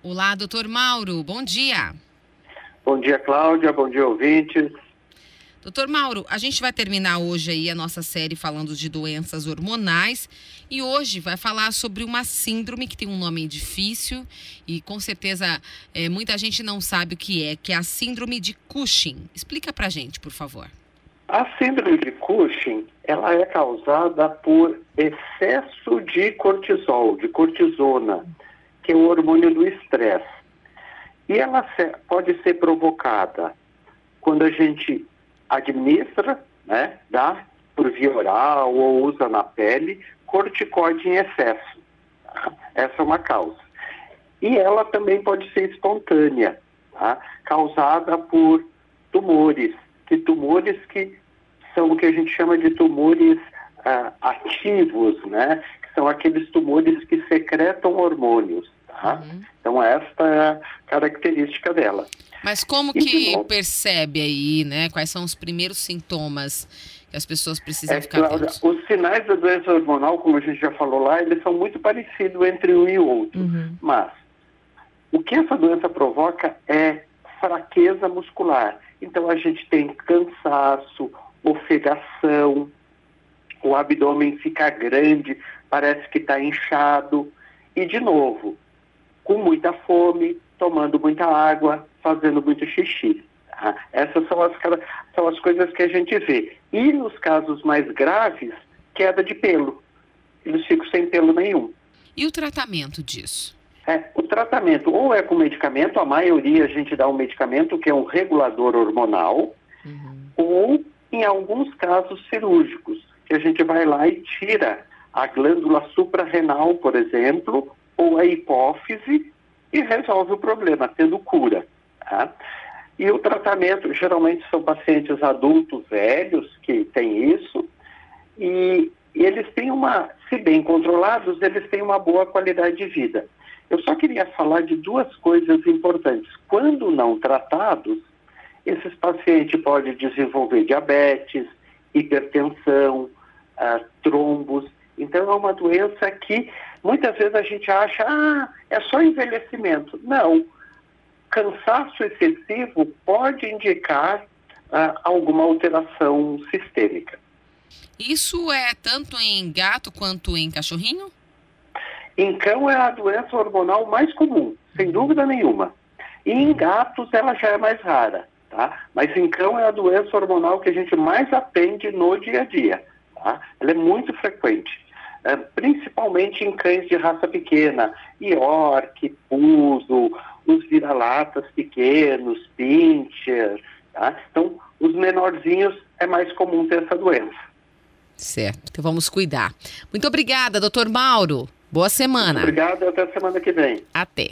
Olá, doutor Mauro, bom dia. Bom dia, Cláudia, bom dia, ouvintes. Doutor Mauro, a gente vai terminar hoje aí a nossa série falando de doenças hormonais e hoje vai falar sobre uma síndrome que tem um nome difícil e com certeza é, muita gente não sabe o que é, que é a síndrome de Cushing. Explica pra gente, por favor. A síndrome de Cushing, ela é causada por excesso de cortisol, de cortisona, que é o hormônio do estresse. E ela pode ser provocada quando a gente administra, né, dá por via oral ou usa na pele, corticoide em excesso. Essa é uma causa. E ela também pode ser espontânea, tá? causada por tumores, que tumores que são o que a gente chama de tumores uh, ativos, né? Que são aqueles tumores que secretam hormônios. Tá? Uhum. Então esta é a característica dela. Mas como que percebe aí, né? Quais são os primeiros sintomas que as pessoas precisam é, ficar Cláudia, Os sinais da doença hormonal, como a gente já falou lá, eles são muito parecidos entre um e outro. Uhum. Mas o que essa doença provoca é fraqueza muscular. Então a gente tem cansaço, ofegação, o abdômen fica grande, parece que está inchado. E, de novo, com muita fome, tomando muita água, fazendo muito xixi. Tá? Essas são as, são as coisas que a gente vê. E nos casos mais graves, queda de pelo. Eles ficam sem pelo nenhum. E o tratamento disso? É, o tratamento ou é com medicamento, a maioria a gente dá um medicamento que é um regulador hormonal, uhum. ou em alguns casos cirúrgicos, que a gente vai lá e tira a glândula suprarrenal, por exemplo, ou a hipófise e resolve o problema, tendo cura. Tá? E o tratamento, geralmente são pacientes adultos velhos que têm isso, e, e eles têm uma, se bem controlados, eles têm uma boa qualidade de vida. Eu só queria falar de duas coisas importantes. Quando não tratados, esses pacientes podem desenvolver diabetes, hipertensão, ah, trombos. Então, é uma doença que muitas vezes a gente acha, ah, é só envelhecimento. Não. Cansaço excessivo pode indicar ah, alguma alteração sistêmica. Isso é tanto em gato quanto em cachorrinho? Em cão é a doença hormonal mais comum, sem dúvida nenhuma. E em gatos ela já é mais rara, tá? Mas em cão é a doença hormonal que a gente mais atende no dia a dia, tá? Ela é muito frequente. É, principalmente em cães de raça pequena, York, Puso, os vira-latas pequenos, Pinscher, tá? Então, os menorzinhos é mais comum ter essa doença. Certo, então vamos cuidar. Muito obrigada, doutor Mauro. Boa semana. Obrigado, até a semana que vem. Até.